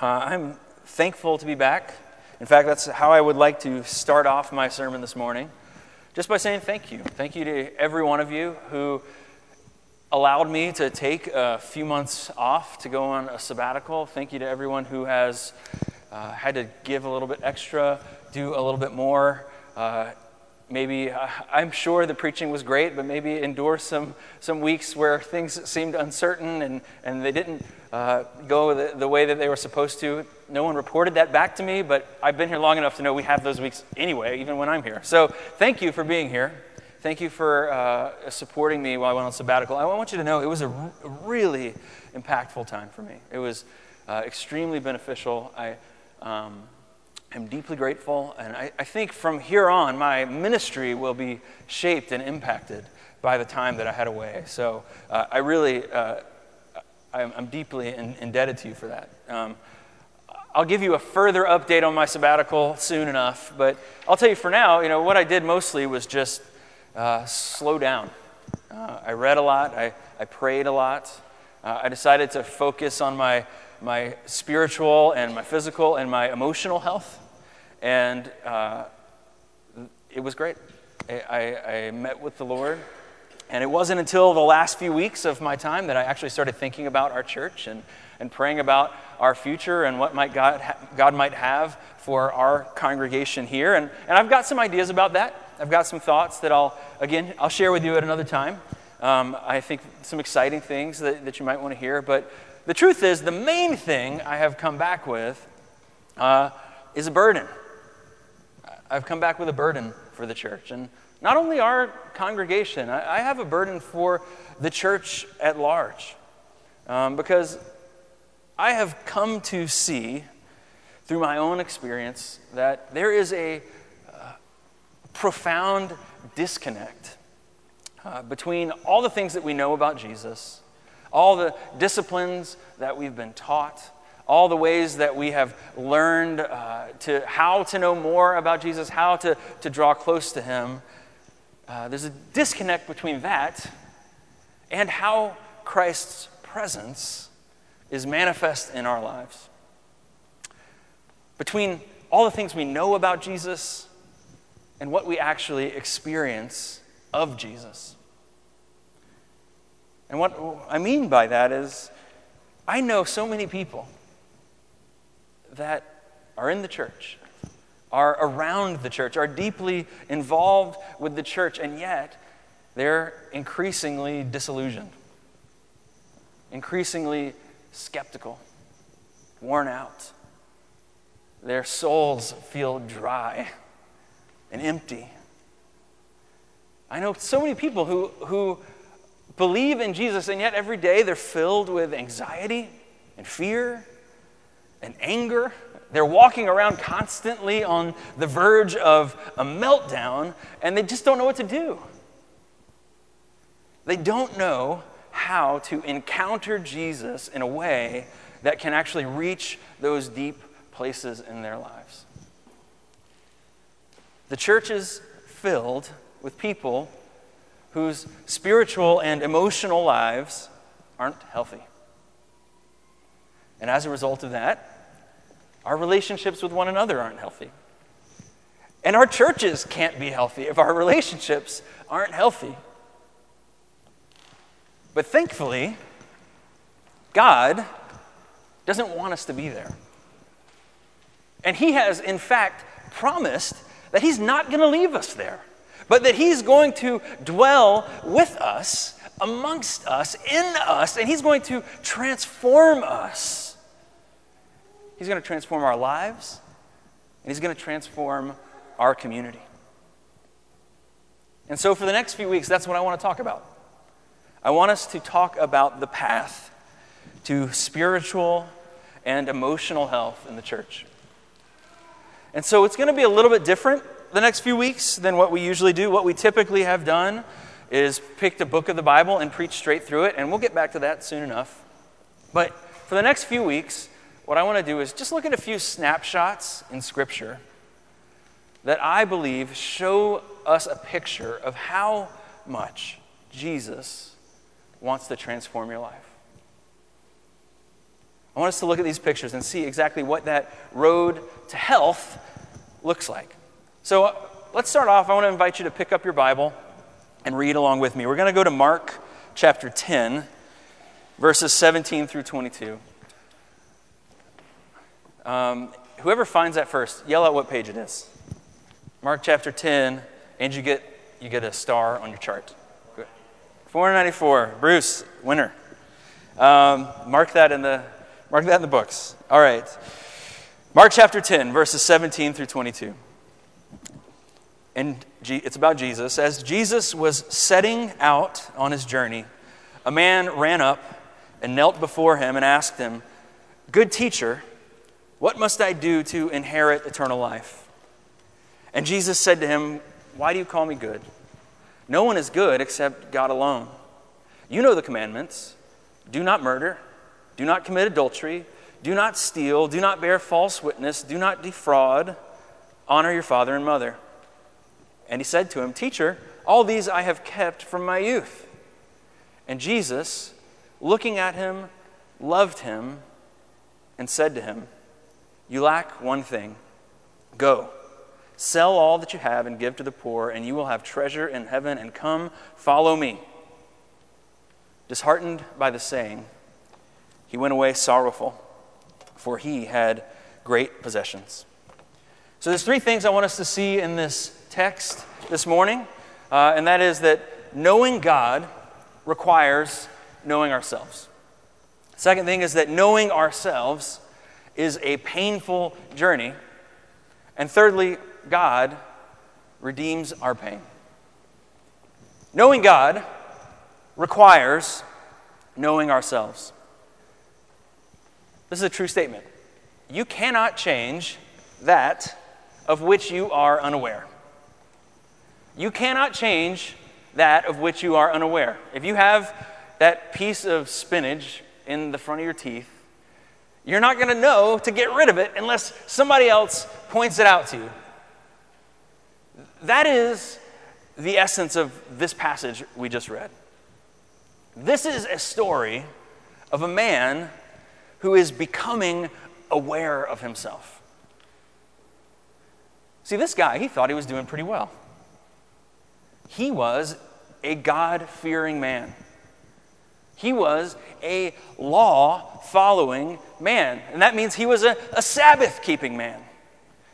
Uh, I'm thankful to be back. In fact, that's how I would like to start off my sermon this morning, just by saying thank you. Thank you to every one of you who allowed me to take a few months off to go on a sabbatical. Thank you to everyone who has uh, had to give a little bit extra, do a little bit more. Uh, maybe uh, I'm sure the preaching was great, but maybe endure some, some weeks where things seemed uncertain and, and they didn't uh, go the, the way that they were supposed to. No one reported that back to me, but I've been here long enough to know we have those weeks anyway, even when I'm here. So thank you for being here. Thank you for uh, supporting me while I went on sabbatical. I want you to know it was a really impactful time for me. It was uh, extremely beneficial. I um, am deeply grateful, and I, I think from here on, my ministry will be shaped and impacted by the time that I had away. So uh, I really uh, I'm, I'm deeply in, indebted to you for that. Um, I'll give you a further update on my sabbatical soon enough, but I'll tell you for now, you know, what I did mostly was just uh, slow down. Uh, I read a lot, I, I prayed a lot. Uh, I decided to focus on my, my spiritual and my physical and my emotional health, and uh, it was great. I, I, I met with the Lord. And it wasn't until the last few weeks of my time that I actually started thinking about our church and, and praying about our future and what might God, ha- God might have for our congregation here. And, and I've got some ideas about that. I've got some thoughts that I'll, again, I'll share with you at another time. Um, I think some exciting things that, that you might want to hear. But the truth is, the main thing I have come back with uh, is a burden. I've come back with a burden for the church. And not only our congregation, I, I have a burden for the church at large. Um, because I have come to see through my own experience that there is a uh, profound disconnect uh, between all the things that we know about Jesus, all the disciplines that we've been taught, all the ways that we have learned uh, to how to know more about Jesus, how to, to draw close to him, uh, there's a disconnect between that and how Christ's presence is manifest in our lives. Between all the things we know about Jesus and what we actually experience of Jesus. And what I mean by that is, I know so many people that are in the church are around the church, are deeply involved with the church, and yet they're increasingly disillusioned, increasingly skeptical, worn out. Their souls feel dry and empty. I know so many people who, who believe in Jesus, and yet every day they're filled with anxiety and fear and anger they're walking around constantly on the verge of a meltdown, and they just don't know what to do. They don't know how to encounter Jesus in a way that can actually reach those deep places in their lives. The church is filled with people whose spiritual and emotional lives aren't healthy. And as a result of that, our relationships with one another aren't healthy. And our churches can't be healthy if our relationships aren't healthy. But thankfully, God doesn't want us to be there. And He has, in fact, promised that He's not going to leave us there, but that He's going to dwell with us, amongst us, in us, and He's going to transform us. He's going to transform our lives, and He's going to transform our community. And so, for the next few weeks, that's what I want to talk about. I want us to talk about the path to spiritual and emotional health in the church. And so, it's going to be a little bit different the next few weeks than what we usually do. What we typically have done is picked a book of the Bible and preach straight through it, and we'll get back to that soon enough. But for the next few weeks, what I want to do is just look at a few snapshots in Scripture that I believe show us a picture of how much Jesus wants to transform your life. I want us to look at these pictures and see exactly what that road to health looks like. So uh, let's start off. I want to invite you to pick up your Bible and read along with me. We're going to go to Mark chapter 10, verses 17 through 22. Um, whoever finds that first, yell out what page it is. Mark chapter 10, and you get, you get a star on your chart. 494. Bruce, winner. Um, mark that in the mark that in the books. All right. Mark chapter 10, verses 17 through 22. And it's about Jesus. As Jesus was setting out on his journey, a man ran up and knelt before him and asked him, Good teacher, what must I do to inherit eternal life? And Jesus said to him, Why do you call me good? No one is good except God alone. You know the commandments do not murder, do not commit adultery, do not steal, do not bear false witness, do not defraud, honor your father and mother. And he said to him, Teacher, all these I have kept from my youth. And Jesus, looking at him, loved him and said to him, You lack one thing. Go Sell all that you have and give to the poor, and you will have treasure in heaven, and come, follow me. Disheartened by the saying, he went away sorrowful, for he had great possessions. So there's three things I want us to see in this text this morning, uh, and that is that knowing God requires knowing ourselves. Second thing is that knowing ourselves is a painful journey. And thirdly, God redeems our pain. Knowing God requires knowing ourselves. This is a true statement. You cannot change that of which you are unaware. You cannot change that of which you are unaware. If you have that piece of spinach in the front of your teeth, you're not going to know to get rid of it unless somebody else points it out to you. That is the essence of this passage we just read. This is a story of a man who is becoming aware of himself. See, this guy, he thought he was doing pretty well. He was a God fearing man. He was a law following man. And that means he was a, a Sabbath keeping man.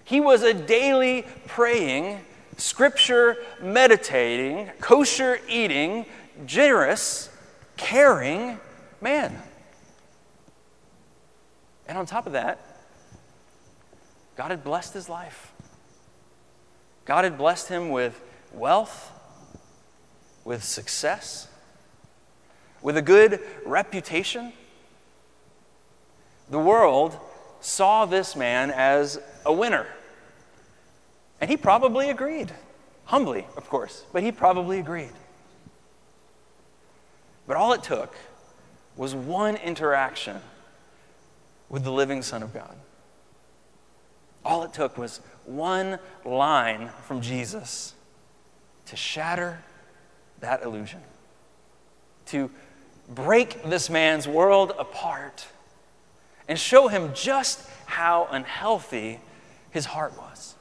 He was a daily praying scripture meditating, kosher eating, generous, caring man. And on top of that, God had blessed his life. God had blessed him with wealth, with success, with a good reputation. The world saw this man as a winner. And he probably agreed. Humbly, of course, but he probably agreed. But all it took was one interaction with the living Son of God. All it took was one line from Jesus to shatter that illusion, to break this man's world apart and show him just how unhealthy his heart was.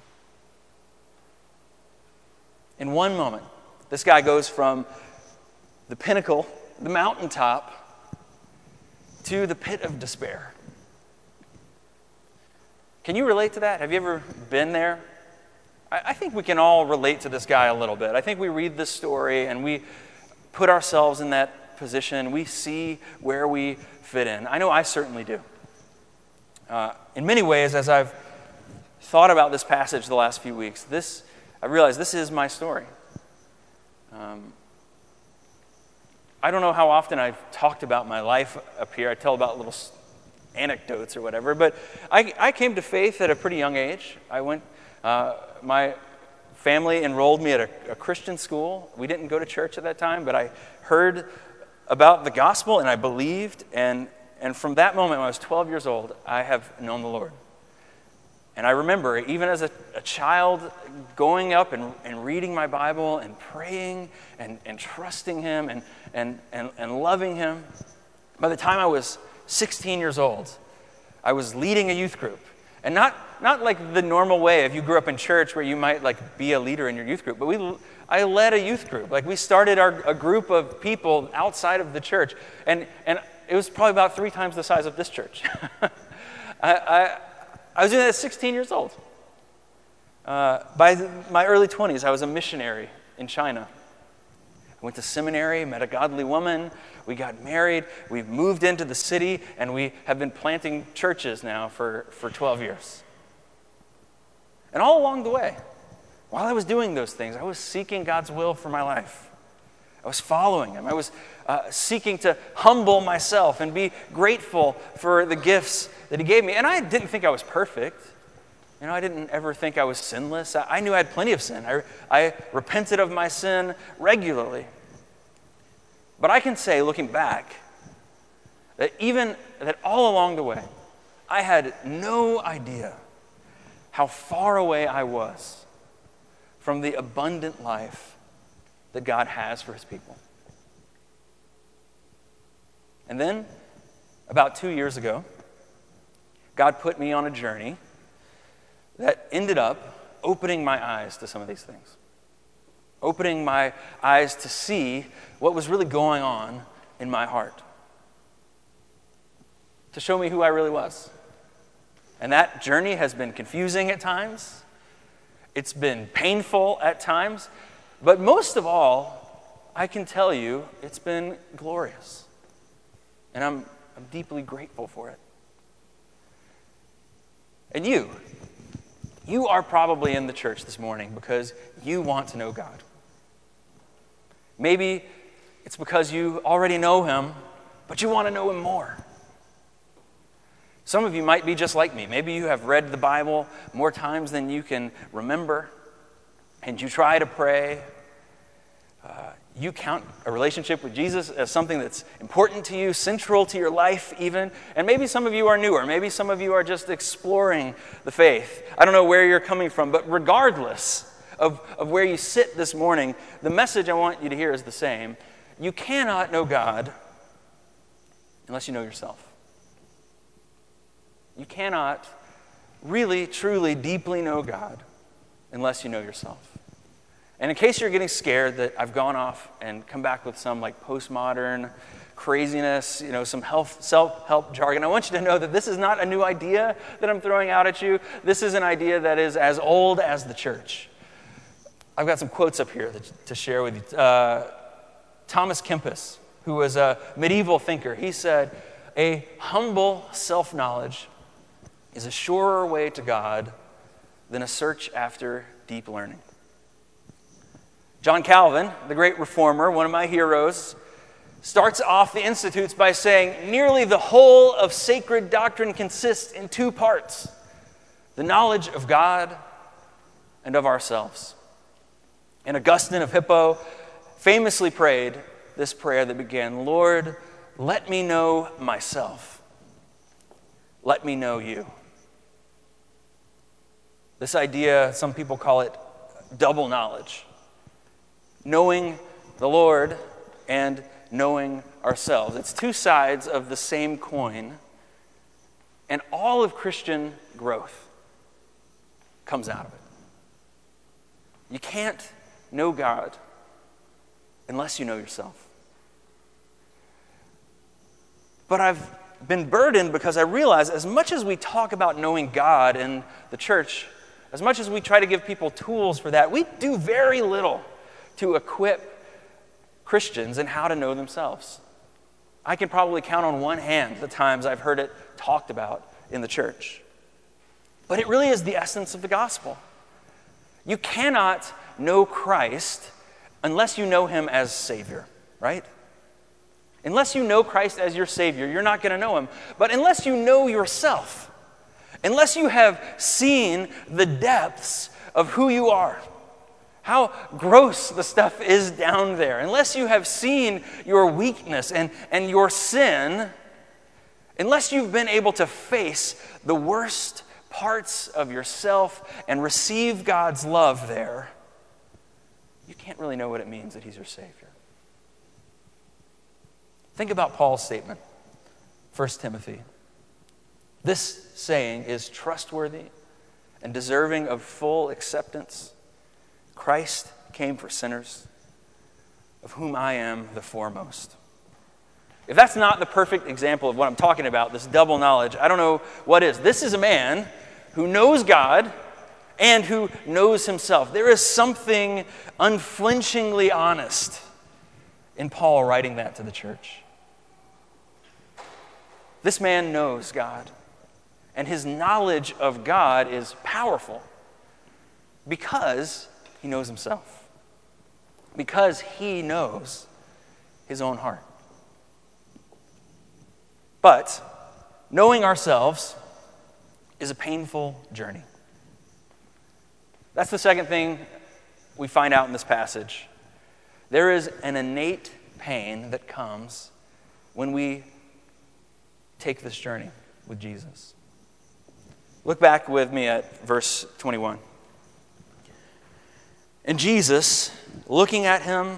In one moment, this guy goes from the pinnacle, the mountaintop, to the pit of despair. Can you relate to that? Have you ever been there? I, I think we can all relate to this guy a little bit. I think we read this story and we put ourselves in that position. We see where we fit in. I know I certainly do. Uh, in many ways, as I've thought about this passage the last few weeks, this I realize this is my story. Um, I don't know how often I've talked about my life up here. I tell about little anecdotes or whatever, but I, I came to faith at a pretty young age. I went, uh, my family enrolled me at a, a Christian school. We didn't go to church at that time, but I heard about the gospel and I believed. And, and from that moment, when I was 12 years old, I have known the Lord. And I remember, even as a, a child, going up and, and reading my Bible and praying and, and trusting Him and, and, and, and loving Him. By the time I was 16 years old, I was leading a youth group. And not, not like the normal way if you grew up in church where you might like be a leader in your youth group, but we, I led a youth group. Like we started our, a group of people outside of the church. And, and it was probably about three times the size of this church. I, I, I, was doing that at 16 years old. Uh, by my early 20s, I was a missionary in China. I went to seminary, met a godly woman, we got married, we moved into the city, and we have been planting churches now for, for 12 years. And all along the way, while I was doing those things, I was seeking God's will for my life. I was following Him. I was uh, seeking to humble myself and be grateful for the gifts that He gave me. And I didn't think I was perfect. You know, I didn't ever think I was sinless. I, I knew I had plenty of sin. I, I repented of my sin regularly. But I can say, looking back, that even that all along the way, I had no idea how far away I was from the abundant life that God has for his people. And then, about two years ago, God put me on a journey that ended up opening my eyes to some of these things opening my eyes to see what was really going on in my heart, to show me who I really was. And that journey has been confusing at times, it's been painful at times, but most of all, I can tell you it's been glorious. And I'm, I'm deeply grateful for it. And you, you are probably in the church this morning because you want to know God. Maybe it's because you already know Him, but you want to know Him more. Some of you might be just like me. Maybe you have read the Bible more times than you can remember, and you try to pray. Uh, you count a relationship with Jesus as something that's important to you, central to your life, even. And maybe some of you are newer. Maybe some of you are just exploring the faith. I don't know where you're coming from, but regardless, of, of where you sit this morning, the message I want you to hear is the same. You cannot know God unless you know yourself. You cannot really, truly, deeply know God unless you know yourself. And in case you're getting scared that I've gone off and come back with some like postmodern craziness, you know, some health, self-help jargon, I want you to know that this is not a new idea that I'm throwing out at you. This is an idea that is as old as the church. I've got some quotes up here to share with you. Uh, Thomas Kempis, who was a medieval thinker, he said, A humble self knowledge is a surer way to God than a search after deep learning. John Calvin, the great reformer, one of my heroes, starts off the Institutes by saying, Nearly the whole of sacred doctrine consists in two parts the knowledge of God and of ourselves. And Augustine of Hippo famously prayed this prayer that began Lord, let me know myself. Let me know you. This idea, some people call it double knowledge knowing the Lord and knowing ourselves. It's two sides of the same coin, and all of Christian growth comes out of it. You can't know God unless you know yourself. But I've been burdened because I realize as much as we talk about knowing God in the church, as much as we try to give people tools for that, we do very little to equip Christians in how to know themselves. I can probably count on one hand the times I've heard it talked about in the church. But it really is the essence of the gospel. You cannot know Christ unless you know him as Savior, right? Unless you know Christ as your Savior, you're not going to know him. But unless you know yourself, unless you have seen the depths of who you are, how gross the stuff is down there, unless you have seen your weakness and, and your sin, unless you've been able to face the worst parts of yourself and receive God's love there, you can't really know what it means that He's your Savior. Think about Paul's statement, 1 Timothy. This saying is trustworthy and deserving of full acceptance. Christ came for sinners, of whom I am the foremost. If that's not the perfect example of what I'm talking about, this double knowledge, I don't know what is. This is a man who knows God and who knows himself. There is something unflinchingly honest in Paul writing that to the church. This man knows God, and his knowledge of God is powerful because he knows himself, because he knows his own heart. But knowing ourselves is a painful journey. That's the second thing we find out in this passage. There is an innate pain that comes when we take this journey with Jesus. Look back with me at verse 21. And Jesus, looking at him,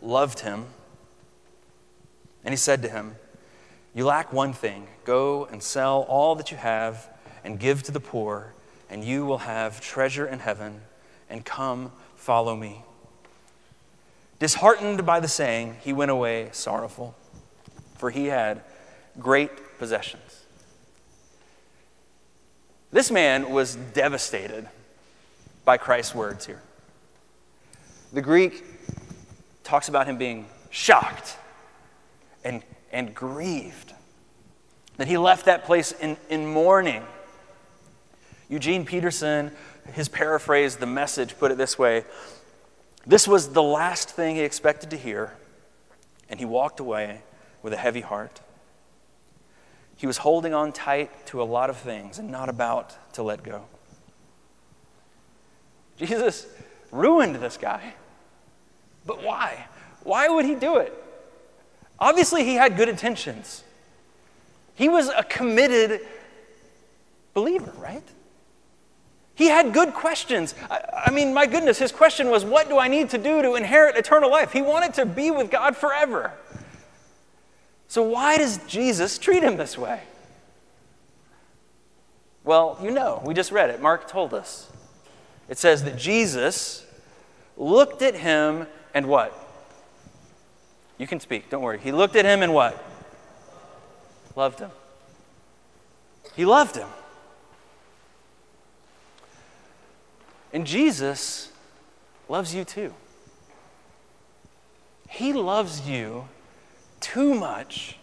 loved him, and he said to him, You lack one thing. Go and sell all that you have and give to the poor, and you will have treasure in heaven, and come follow me. Disheartened by the saying, he went away sorrowful, for he had great possessions. This man was devastated by Christ's words here. The Greek talks about him being shocked and, and grieved, that he left that place in, in mourning. Eugene Peterson, his paraphrase, the message, put it this way This was the last thing he expected to hear, and he walked away with a heavy heart. He was holding on tight to a lot of things and not about to let go. Jesus ruined this guy. But why? Why would he do it? Obviously, he had good intentions. He was a committed believer, right? He had good questions. I, I, mean, my goodness, his question was, What do I need to do to inherit eternal life? He wanted to be with God forever. So, why does Jesus treat him this way? Well, you know, we just read it. Mark told us. It says that Jesus looked at him and what? You can speak, don't worry. He looked at him and what? Loved him. He loved him. And Jesus loves you too. He loves you too much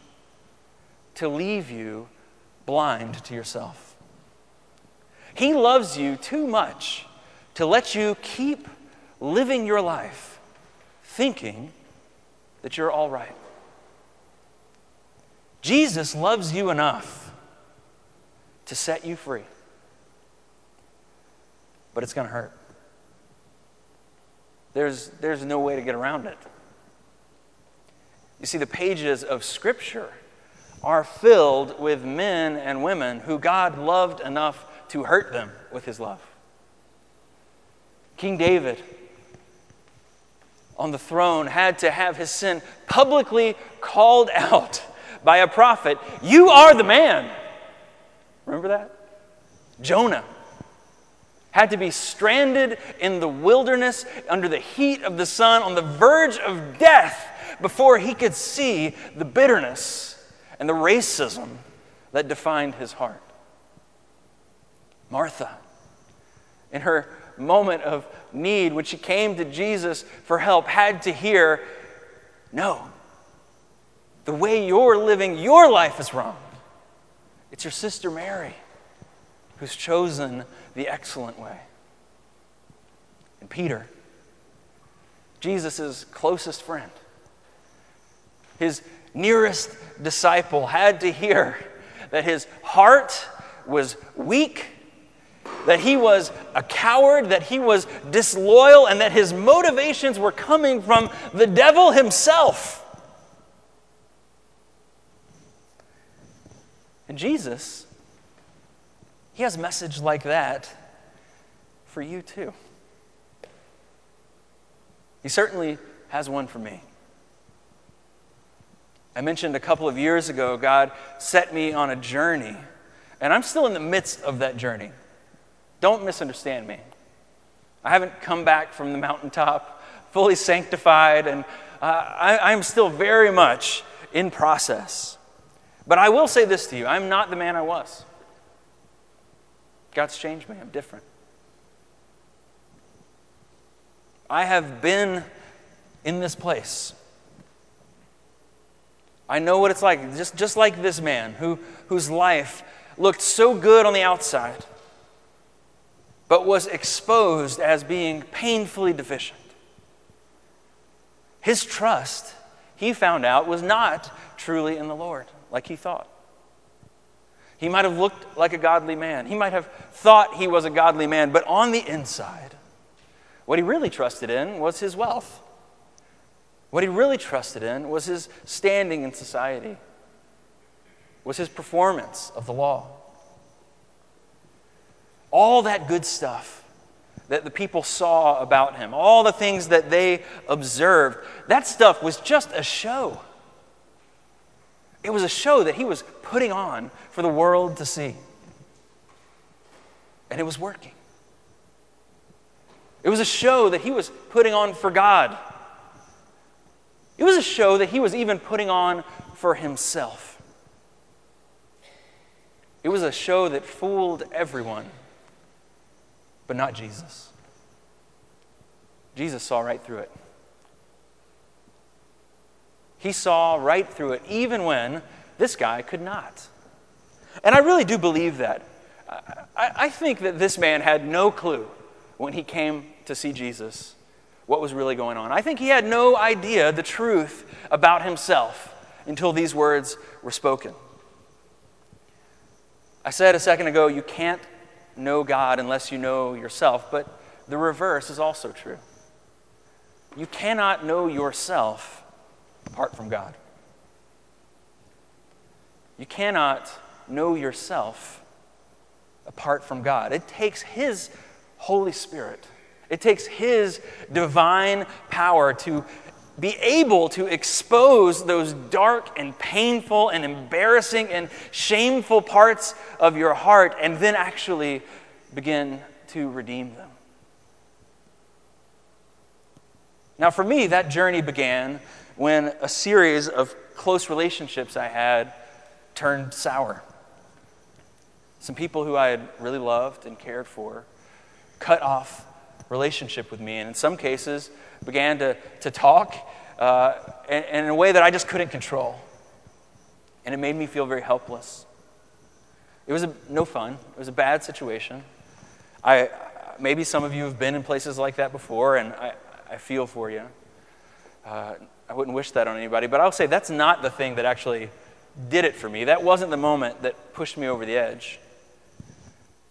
to leave you blind to yourself. He loves you too much to let you keep living your life thinking that you're all right. Jesus loves you enough to set you free, but it's going to hurt. There's, there's no way to get around it. You see, the pages of Scripture are filled with men and women who God loved enough to hurt them with his love. King David on the throne had to have his sin publicly called out by a prophet. You are the man. Remember that? Jonah had to be stranded in the wilderness under the heat of the sun on the verge of death before he could see the bitterness and the racism that defined his heart. Martha, in her moment of need, when she came to Jesus for help, had to hear, No, the way you're living your life is wrong. It's your sister Mary who's chosen the excellent way. And Peter, Jesus' closest friend, his nearest disciple, had to hear that his heart was weak that he was a coward, that he was disloyal, and that his motivations were coming from the devil himself. And Jesus, he has a message like that for you too. He certainly has one for me. I mentioned a couple of years ago, God set me on a journey And I'm still in the midst of that journey. Don't misunderstand me. I haven't come back from the mountaintop fully sanctified, and uh, I, I'm still very much in process. But I will say this to you I'm not the man I was. God's changed me, I'm different. I have been in this place. I know what it's like, just, just like this man who, whose life looked so good on the outside, but was exposed as being painfully deficient. His trust, he found out, was not truly in the Lord like he thought. He might have looked like a godly man. He might have thought he was a godly man, but on the inside, what he really trusted in was his wealth. What he really trusted in was his standing in society, was his performance of the law. All that good stuff that the people saw about him, all the things that they observed, that stuff was just a show. It was a show that he was putting on for the world to see. And it was working. It was a show that he was putting on for God. It was a show that he was even putting on for himself. It was a show that fooled everyone, but not Jesus. Jesus saw right through it. He saw right through it, even when this guy could not. And I really do believe that. I, I think that this man had no clue when he came to see Jesus what was really going on. I think he had no idea the truth about himself until these words were spoken. I said a second ago, you can't know God unless you know yourself, but the reverse is also true. You cannot know yourself apart from God. You cannot know yourself apart from God. It takes His Holy Spirit, it takes His divine power to be able to expose those dark and painful and embarrassing and shameful parts of your heart and then actually begin to redeem them. Now, for me, that journey began when a series of close relationships I had turned sour. Some people who I had really loved and cared for cut off relationship with me, and in some cases began to, to talk uh, in a way that I just couldn't control. And it made me feel very helpless. It was a, no fun. It was a bad situation. I, maybe some of you have been in places like that before, and I, I feel for you. Uh, I wouldn't wish that on anybody, but I'll say that's not the thing that actually did it for me. That wasn't the moment that pushed me over the edge.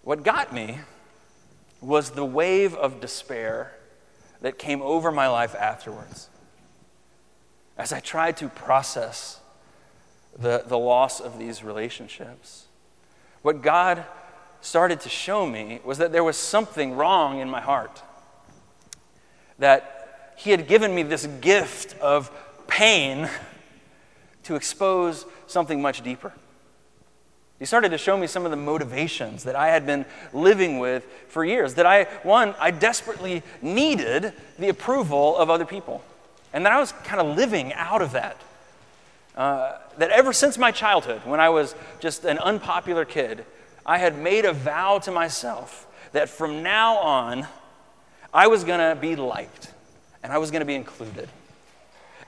What got me was the wave of despair that came over my life afterwards. As I tried to process the, the loss of these relationships, what God started to show me was that there was something wrong in my heart. That He had given me this gift of pain to expose something much deeper. He started to show me some of the motivations that I had been living with for years. That I, one, I desperately needed the approval of other people. And that I was kind of living out of that. Uh, that ever since my childhood, when I was just an unpopular kid, I had made a vow to myself that from now on, I was going to be liked and I was going to be included.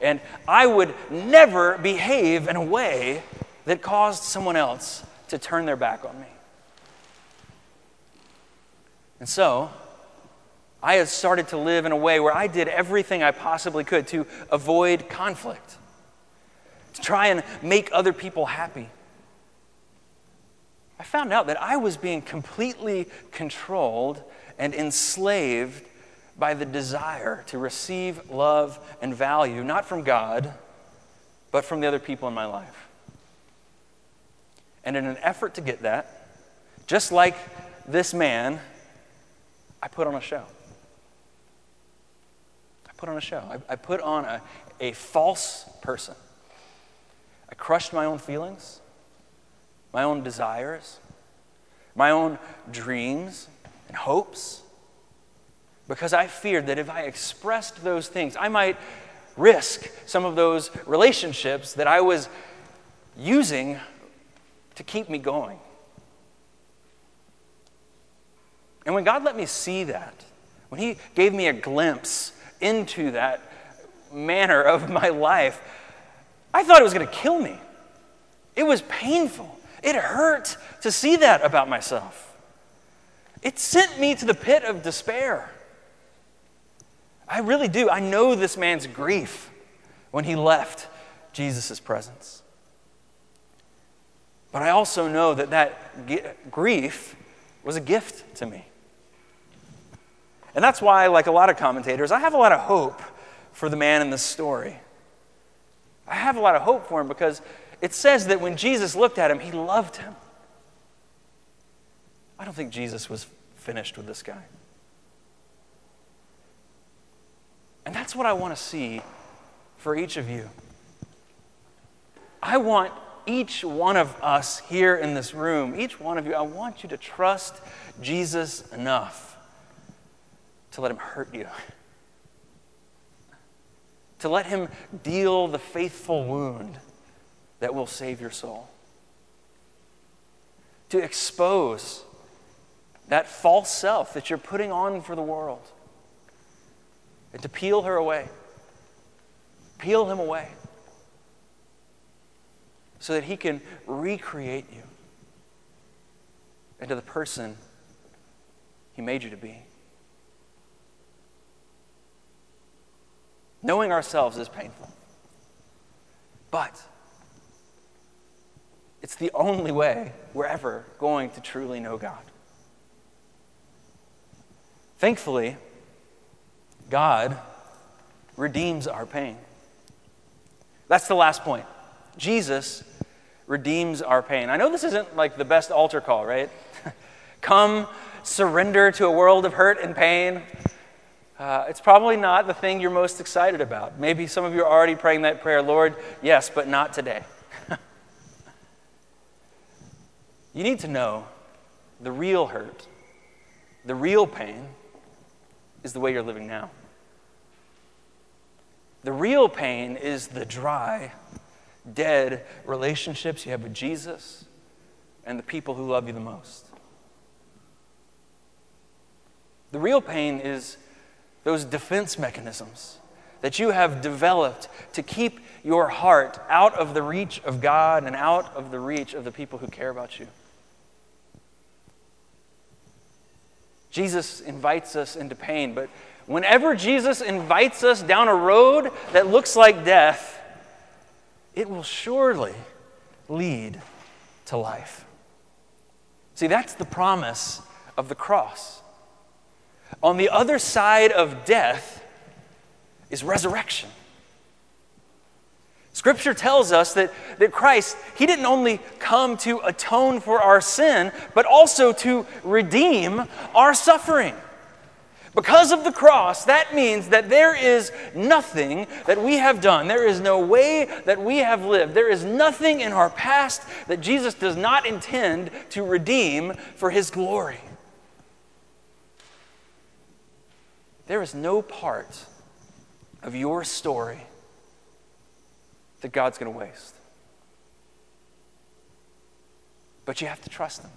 And I would never behave in a way that caused someone else to turn their back on me. And so, I had started to live in a way where I did everything I possibly could to avoid conflict, to try and make other people happy. I found out that I was being completely controlled and enslaved by the desire to receive love and value, not from God, but from the other people in my life. And in an effort to get that, just like this man, I put on a show. I put on a show. I, I put on a, a false person. I crushed my own feelings, my own desires. my own dreams and hopes, because I feared that if I expressed those things, I might risk some of those relationships that I was using to keep me going. And when God let me see that, when He gave me a glimpse into that manner of my life, I thought it was going to kill me. It was painful. It hurt to see that about myself. It sent me to the pit of despair. I really do. I know this man's grief when he left Jesus' presence. But I also know that that grief was a gift to me. And that's why, like a lot of commentators, I have a lot of hope for the man in this story. I have a lot of hope for him because it says that when Jesus looked at him, he loved him. I don't think Jesus was finished with this guy. And that's what I want to see for each of you. I want each one of us here in this room, each one of you, I want you to trust Jesus enough to let him hurt you, to let him deal the faithful wound that will save your soul, to expose that false self that you're putting on for the world, and to peel her away, peel him away so that He can recreate you into the person He made you to be. Knowing ourselves is painful, but it's the only way we're ever going to truly know God. Thankfully, God redeems our pain. That's the last point. Jesus redeems our pain. I know this isn't like the best altar call, right? Come surrender to a world of hurt and pain. Uh, it's probably not the thing you're most excited about. Maybe some of you are already praying that prayer, Lord, yes, but not today. you need to know the real hurt, the real pain, is the way you're living now. The real pain is the dry, dead relationships you have with Jesus and the people who love you the most. The real pain is those defense mechanisms that you have developed to keep your heart out of the reach of God and out of the reach of the people who care about you. Jesus invites us into pain, but whenever Jesus invites us down a road that looks like death, it will surely lead to life. See, that's the promise of the cross. On the other side of death is resurrection. Scripture tells us that, that Christ, He didn't only come to atone for our sin, but also to redeem our suffering. Because of the cross, that means that there is nothing that we have done. There is no way that we have lived. There is nothing in our past that Jesus does not intend to redeem for his glory. There is no part of your story that God's going to waste. But you have to trust Him.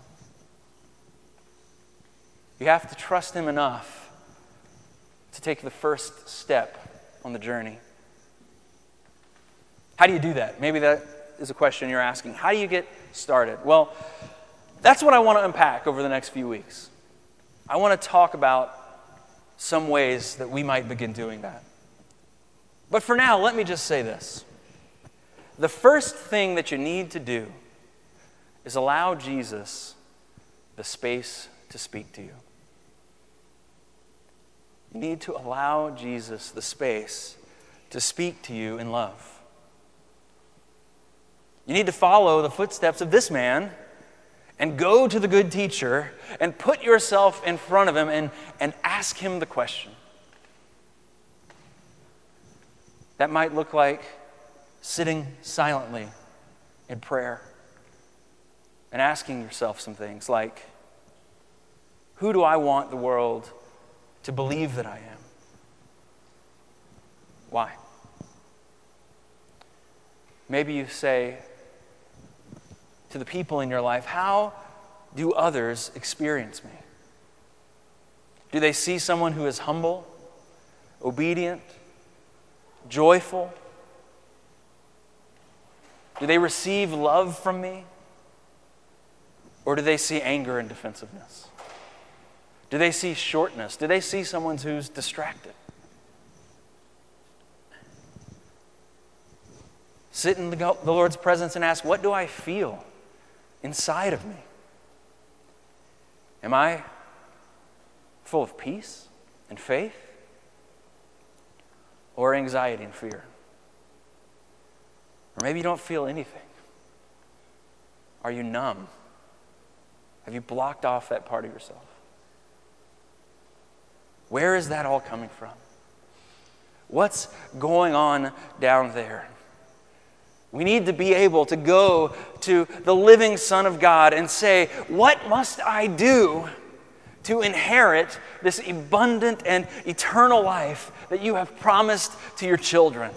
You have to trust Him enough to take the first step on the journey. How do you do that? Maybe that is a question you're asking. How do you get started? Well, that's what I want to unpack over the next few weeks. I want to talk about some ways that we might begin doing that. But for now, let me just say this. The first thing that you need to do is allow Jesus the space to speak to you. You need to allow Jesus the space to speak to you in love. You need to follow the footsteps of this man and go to the good teacher and put yourself in front of him and, and ask him the question. That might look like sitting silently in prayer and asking yourself some things like Who do I want the world to believe that I am? Why? Maybe you say to the people in your life, How do others experience me? Do they see someone who is humble, obedient, joyful? Do they receive love from me? Or do they see anger and defensiveness? Do they see shortness? Do they see someone who's distracted? Sit in the Lord's presence and ask, What do I feel inside of me? Am I full of peace and faith? Or anxiety and fear? Or maybe you don't feel anything. Are you numb? Have you blocked off that part of yourself? Where is that all coming from? What's going on down there? We need to be able to go to the living Son of God and say, What must I do to inherit this abundant and eternal life that you have promised to your children?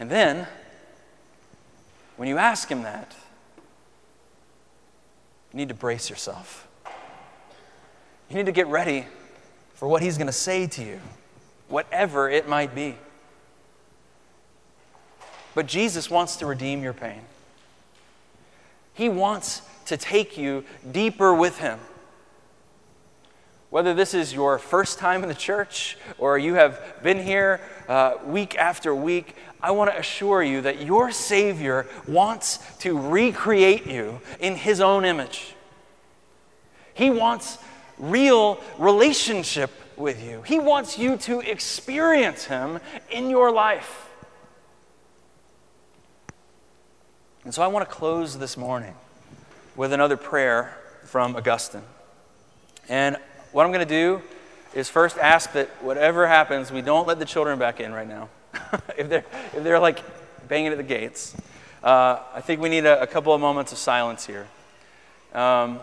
And then, when you ask Him that, you need to brace yourself. You need to get ready for what He's going to say to you, whatever it might be. But Jesus wants to redeem your pain. He wants to take you deeper with Him. Whether this is your first time in the church or you have been here uh, week after week, I want to assure you that your Savior wants to recreate you in His own image. He wants real relationship with you, He wants you to experience Him in your life. And so I want to close this morning with another prayer from Augustine. And what I'm going to do is first ask that whatever happens, we don't let the children back in right now. if, they're, if they're like banging at the gates, uh, I think we need a, a, couple of moments of silence here. Um,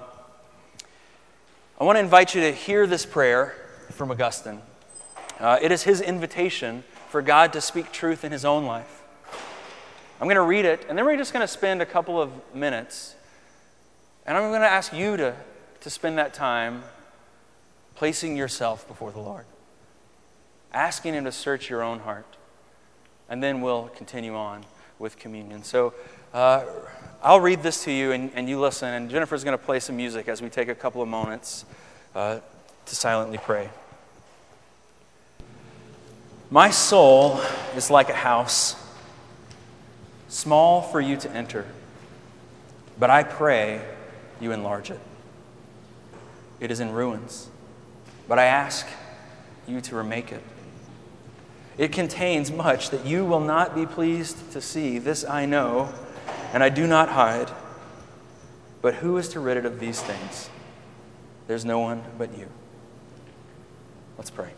I want to invite you to hear this prayer from Augustine. Uh, it is his invitation for God to speak truth in his own life. I'm going to read it, and then we're just going to spend a couple of minutes. And I'm going to ask you to, to spend that time placing yourself before the Lord, asking Him to search your own heart. And then we'll continue on with communion. So uh, I'll read this to you, and, and you listen. And Jennifer's going to play some music as we take a couple of moments uh, to silently pray. My soul is like a house small for you to enter, but I pray you enlarge it. It is in ruins, but I ask you to remake it. It contains much that you will not be pleased to see. This I know, and I do not hide. But who is to rid it of these things? There's no one but you. Let's pray.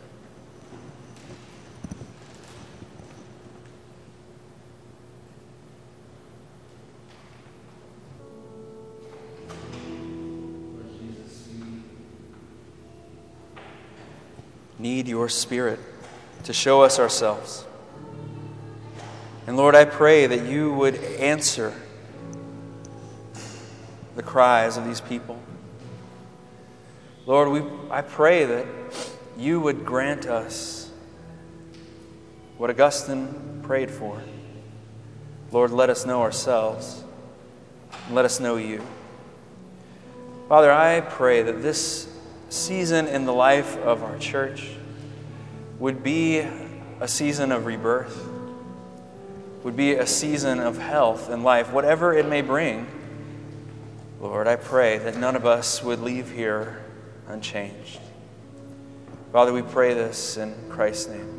need your Spirit to show us ourselves. And Lord, I pray that you would answer the cries of these people. Lord, we, I pray that you would grant us what Augustine prayed for. Lord, let us know ourselves. Let us know you. Father, I pray that this season in the life of our church would be a season of rebirth, would be a season of health and life, whatever it may bring. Lord, I pray that none of us would leave here unchanged. Father, we pray this in Christ's name.